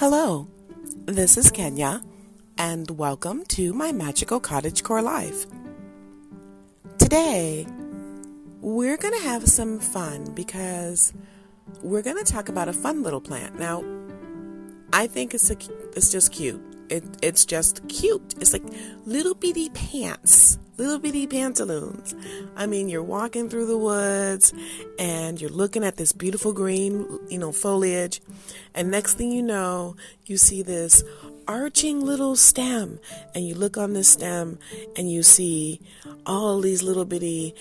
Hello, this is Kenya, and welcome to my magical cottage core life. Today, we're going to have some fun because we're going to talk about a fun little plant. Now, I think it's a, it's just cute. It, it's just cute. It's like little bitty pants, little bitty pantaloons. I mean, you're walking through the woods and you're looking at this beautiful green, you know, foliage, and next thing you know, you see this arching little stem, and you look on this stem and you see all these little bitty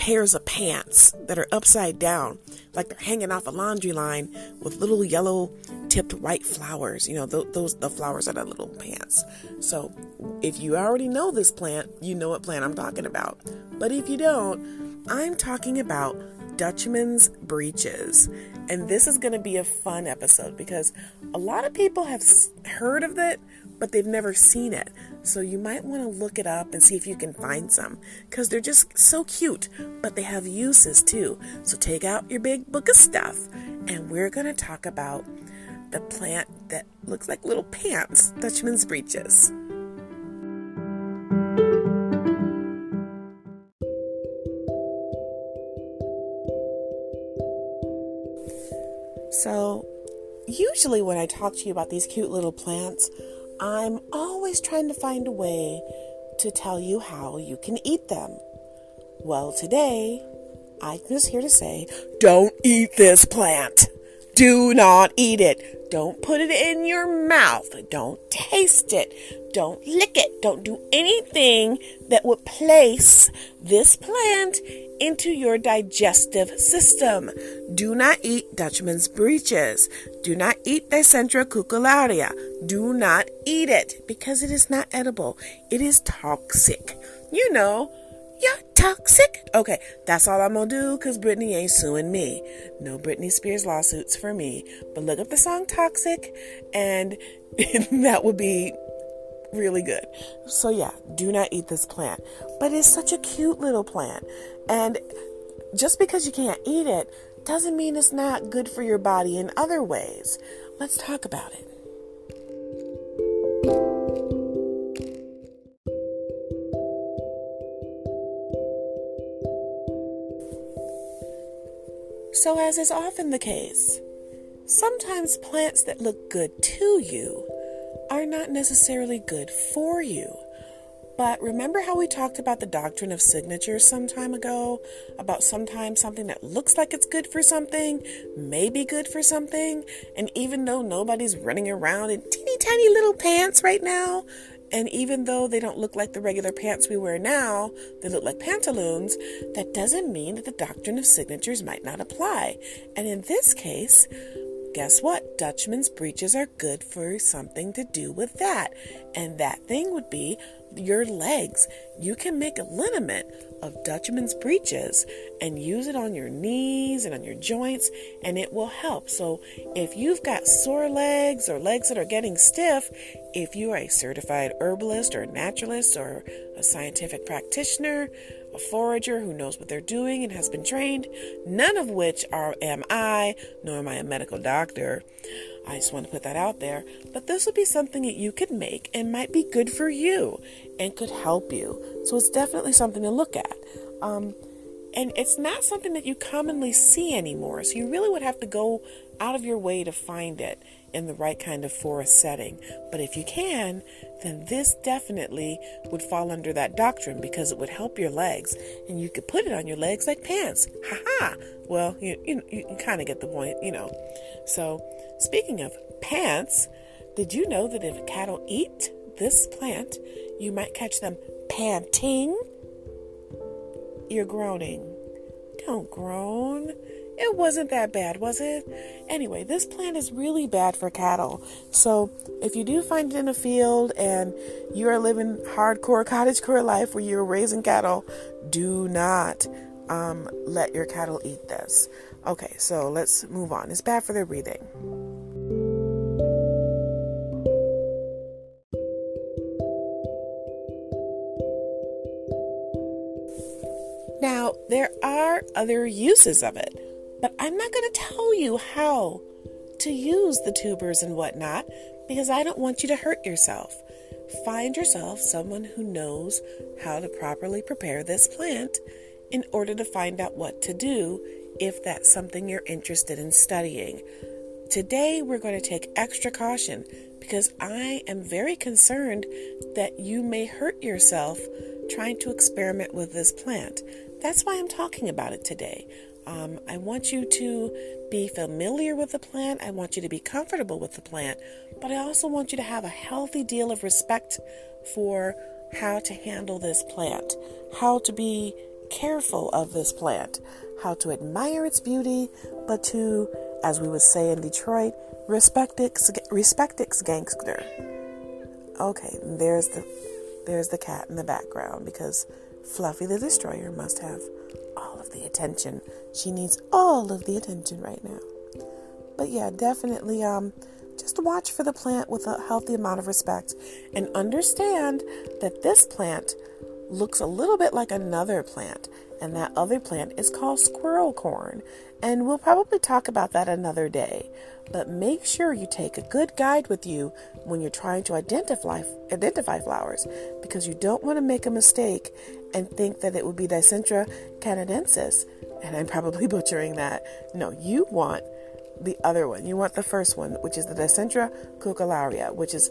pairs of pants that are upside down, like they're hanging off a laundry line with little yellow tipped white flowers. You know, th- those the flowers are the little pants. So, if you already know this plant, you know what plant I'm talking about. But if you don't, I'm talking about Dutchman's breeches. And this is going to be a fun episode because a lot of people have heard of it, but they've never seen it. So you might want to look it up and see if you can find some because they're just so cute, but they have uses too. So take out your big book of stuff and we're going to talk about the plant that looks like little pants, Dutchman's breeches. Usually when I talk to you about these cute little plants, I'm always trying to find a way to tell you how you can eat them. Well, today, I'm just here to say don't eat this plant. Do not eat it. Don't put it in your mouth. Don't taste it. Don't lick it. Don't do anything that would place this plant into your digestive system. Do not eat Dutchman's breeches. Do not eat Dicentra cucullaria. Do not eat it because it is not edible. It is toxic. You know, you're toxic. Okay, that's all I'm gonna do because Britney ain't suing me. No Britney Spears lawsuits for me. But look up the song Toxic, and that would be really good. So, yeah, do not eat this plant. But it's such a cute little plant. And just because you can't eat it doesn't mean it's not good for your body in other ways. Let's talk about it. So, as is often the case, sometimes plants that look good to you are not necessarily good for you. But remember how we talked about the doctrine of signatures some time ago? About sometimes something that looks like it's good for something may be good for something. And even though nobody's running around in teeny tiny little pants right now, and even though they don't look like the regular pants we wear now, they look like pantaloons, that doesn't mean that the doctrine of signatures might not apply. And in this case, guess what? Dutchman's breeches are good for something to do with that. And that thing would be your legs. You can make a liniment of Dutchman's breeches and use it on your knees and on your joints, and it will help. So, if you've got sore legs or legs that are getting stiff, if you are a certified herbalist or a naturalist or a scientific practitioner, a forager who knows what they're doing and has been trained, none of which are am I, nor am I a medical doctor. I just want to put that out there. But this would be something that you could make and might be good for you and could help you. So it's definitely something to look at. Um, and it's not something that you commonly see anymore. So you really would have to go out of your way to find it in the right kind of forest setting. But if you can, then this definitely would fall under that doctrine because it would help your legs and you could put it on your legs like pants. Ha ha! Well, you, you, you kind of get the point, you know. So, speaking of pants, did you know that if cattle eat this plant, you might catch them panting? You're groaning. Don't groan. It wasn't that bad, was it? Anyway, this plant is really bad for cattle. So, if you do find it in a field and you are living hardcore cottagecore life where you're raising cattle, do not um, let your cattle eat this. Okay, so let's move on. It's bad for their breathing. There are other uses of it. But I'm not going to tell you how to use the tubers and whatnot because I don't want you to hurt yourself. Find yourself someone who knows how to properly prepare this plant in order to find out what to do if that's something you're interested in studying. Today, we're going to take extra caution because I am very concerned that you may hurt yourself trying to experiment with this plant. That's why I'm talking about it today. Um, I want you to be familiar with the plant. I want you to be comfortable with the plant. But I also want you to have a healthy deal of respect for how to handle this plant, how to be careful of this plant, how to admire its beauty, but to, as we would say in Detroit, respect its, respect its gangster. Okay, there's the there's the cat in the background because Fluffy the Destroyer must have all of the attention. She needs all of the attention right now. But yeah, definitely um just watch for the plant with a healthy amount of respect and understand that this plant looks a little bit like another plant, and that other plant is called squirrel corn. And we'll probably talk about that another day. But make sure you take a good guide with you when you're trying to identify identify flowers because you don't want to make a mistake and think that it would be Dicentra canadensis. And I'm probably butchering that. No, you want the other one. You want the first one, which is the Dicentra cucullaria, which is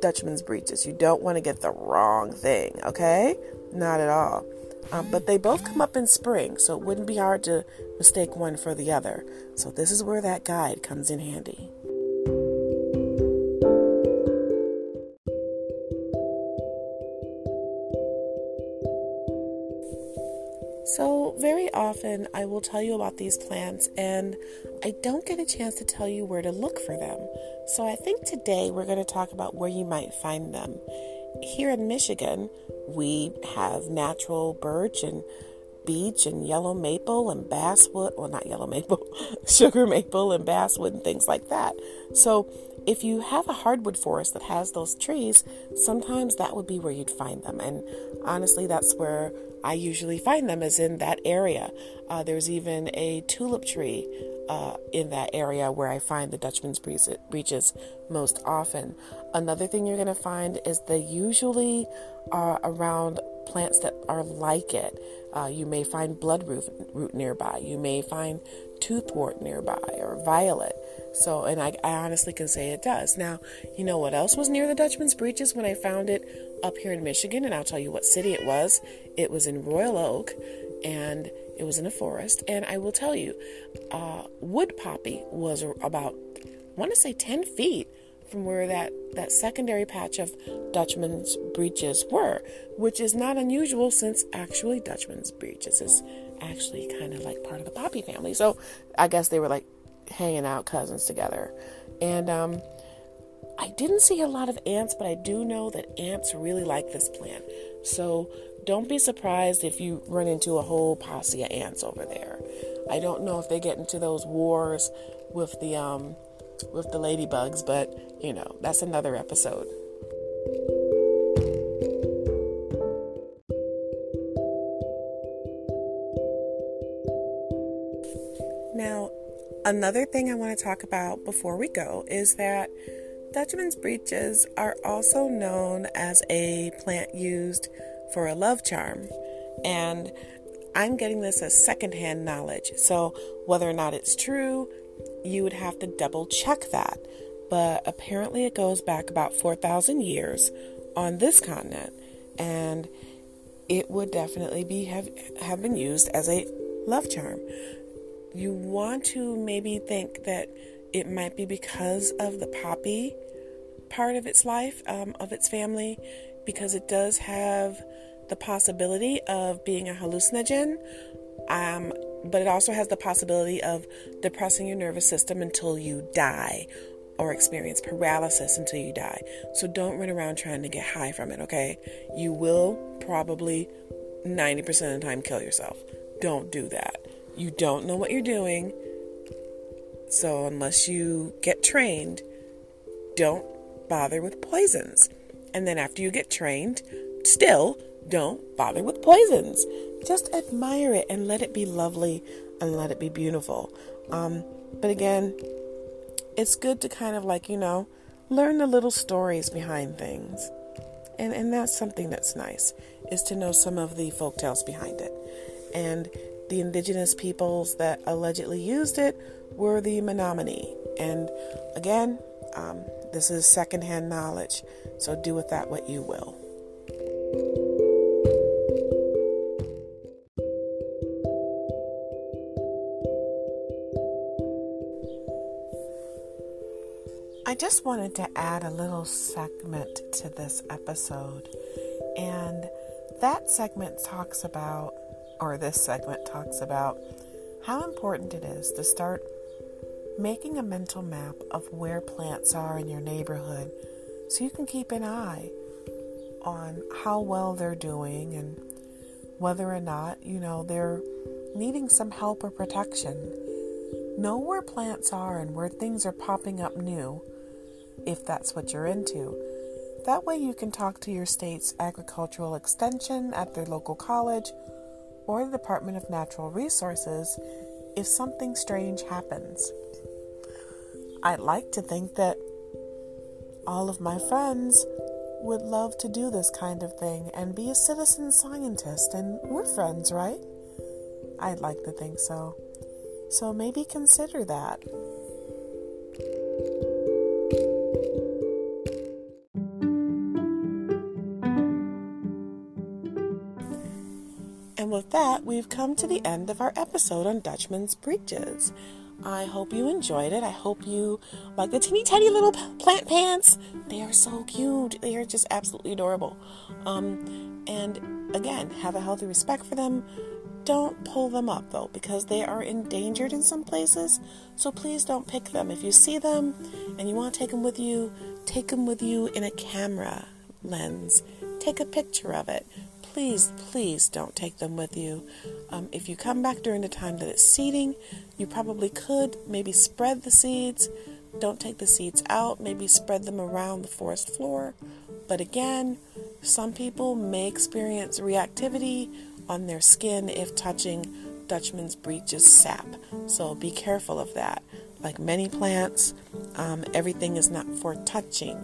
Dutchman's breeches. You don't want to get the wrong thing, okay? Not at all. Um, but they both come up in spring, so it wouldn't be hard to mistake one for the other. So this is where that guide comes in handy. Often I will tell you about these plants, and I don't get a chance to tell you where to look for them. So, I think today we're going to talk about where you might find them. Here in Michigan, we have natural birch and beech and yellow maple and basswood, well, not yellow maple, sugar maple and basswood and things like that. So, if you have a hardwood forest that has those trees, sometimes that would be where you'd find them. And honestly, that's where I usually find them, is in that area. Uh, there's even a tulip tree uh, in that area where I find the Dutchman's breeches most often. Another thing you're going to find is they usually are around plants that are like it. Uh, you may find bloodroot root nearby. You may find toothwort nearby or violet. So, and I, I, honestly can say it does. Now, you know what else was near the Dutchman's Breeches when I found it up here in Michigan? And I'll tell you what city it was. It was in Royal Oak and it was in a forest. And I will tell you, uh, wood poppy was about, I want to say 10 feet from where that, that secondary patch of Dutchman's breeches were, which is not unusual since actually Dutchman's breeches is actually kind of like part of the poppy family. So I guess they were like hanging out cousins together. And um, I didn't see a lot of ants, but I do know that ants really like this plant. So don't be surprised if you run into a whole posse of ants over there. I don't know if they get into those wars with the um, with the ladybugs, but you know, that's another episode. Now, another thing I want to talk about before we go is that Dutchman's breeches are also known as a plant used for a love charm. And I'm getting this as secondhand knowledge. So, whether or not it's true, you would have to double check that. But apparently, it goes back about 4,000 years on this continent, and it would definitely be have, have been used as a love charm. You want to maybe think that it might be because of the poppy part of its life, um, of its family, because it does have the possibility of being a hallucinogen. Um, but it also has the possibility of depressing your nervous system until you die or experience paralysis until you die. So don't run around trying to get high from it, okay? You will probably 90% of the time kill yourself. Don't do that. You don't know what you're doing. So unless you get trained, don't bother with poisons. And then after you get trained, still don't bother with poisons. Just admire it and let it be lovely and let it be beautiful. Um, but again, it's good to kind of like, you know, learn the little stories behind things. And, and that's something that's nice, is to know some of the folk tales behind it. And the indigenous peoples that allegedly used it were the Menominee. And again, um, this is secondhand knowledge, so do with that what you will. I just wanted to add a little segment to this episode, and that segment talks about, or this segment talks about, how important it is to start making a mental map of where plants are in your neighborhood so you can keep an eye on how well they're doing and whether or not, you know, they're needing some help or protection. Know where plants are and where things are popping up new if that's what you're into. That way, you can talk to your state's agricultural extension at their local college or the Department of Natural Resources if something strange happens. I'd like to think that all of my friends would love to do this kind of thing and be a citizen scientist, and we're friends, right? I'd like to think so. So maybe consider that. And with that, we've come to the end of our episode on Dutchman's Breeches. I hope you enjoyed it. I hope you like the teeny tiny little plant pants. They are so cute. They are just absolutely adorable. Um, and again, have a healthy respect for them. Don't pull them up though, because they are endangered in some places. So please don't pick them. If you see them and you want to take them with you, take them with you in a camera lens. Take a picture of it please, please don't take them with you. Um, if you come back during the time that it's seeding, you probably could maybe spread the seeds. Don't take the seeds out, maybe spread them around the forest floor. But again, some people may experience reactivity on their skin if touching Dutchman's breeches sap. So be careful of that. Like many plants, um, everything is not for touching.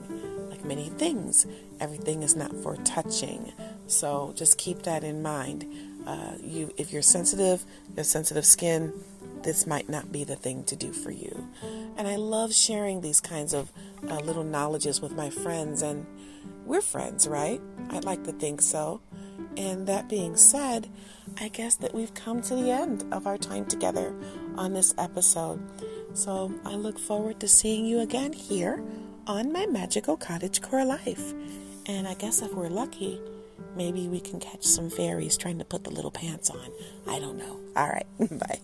Like many things, everything is not for touching. So just keep that in mind. Uh, you, if you're sensitive, you have sensitive skin, this might not be the thing to do for you. And I love sharing these kinds of uh, little knowledges with my friends, and we're friends, right? I'd like to think so. And that being said, I guess that we've come to the end of our time together on this episode. So I look forward to seeing you again here on my magical cottage core life. And I guess if we're lucky, Maybe we can catch some fairies trying to put the little pants on. I don't know. All right. Bye.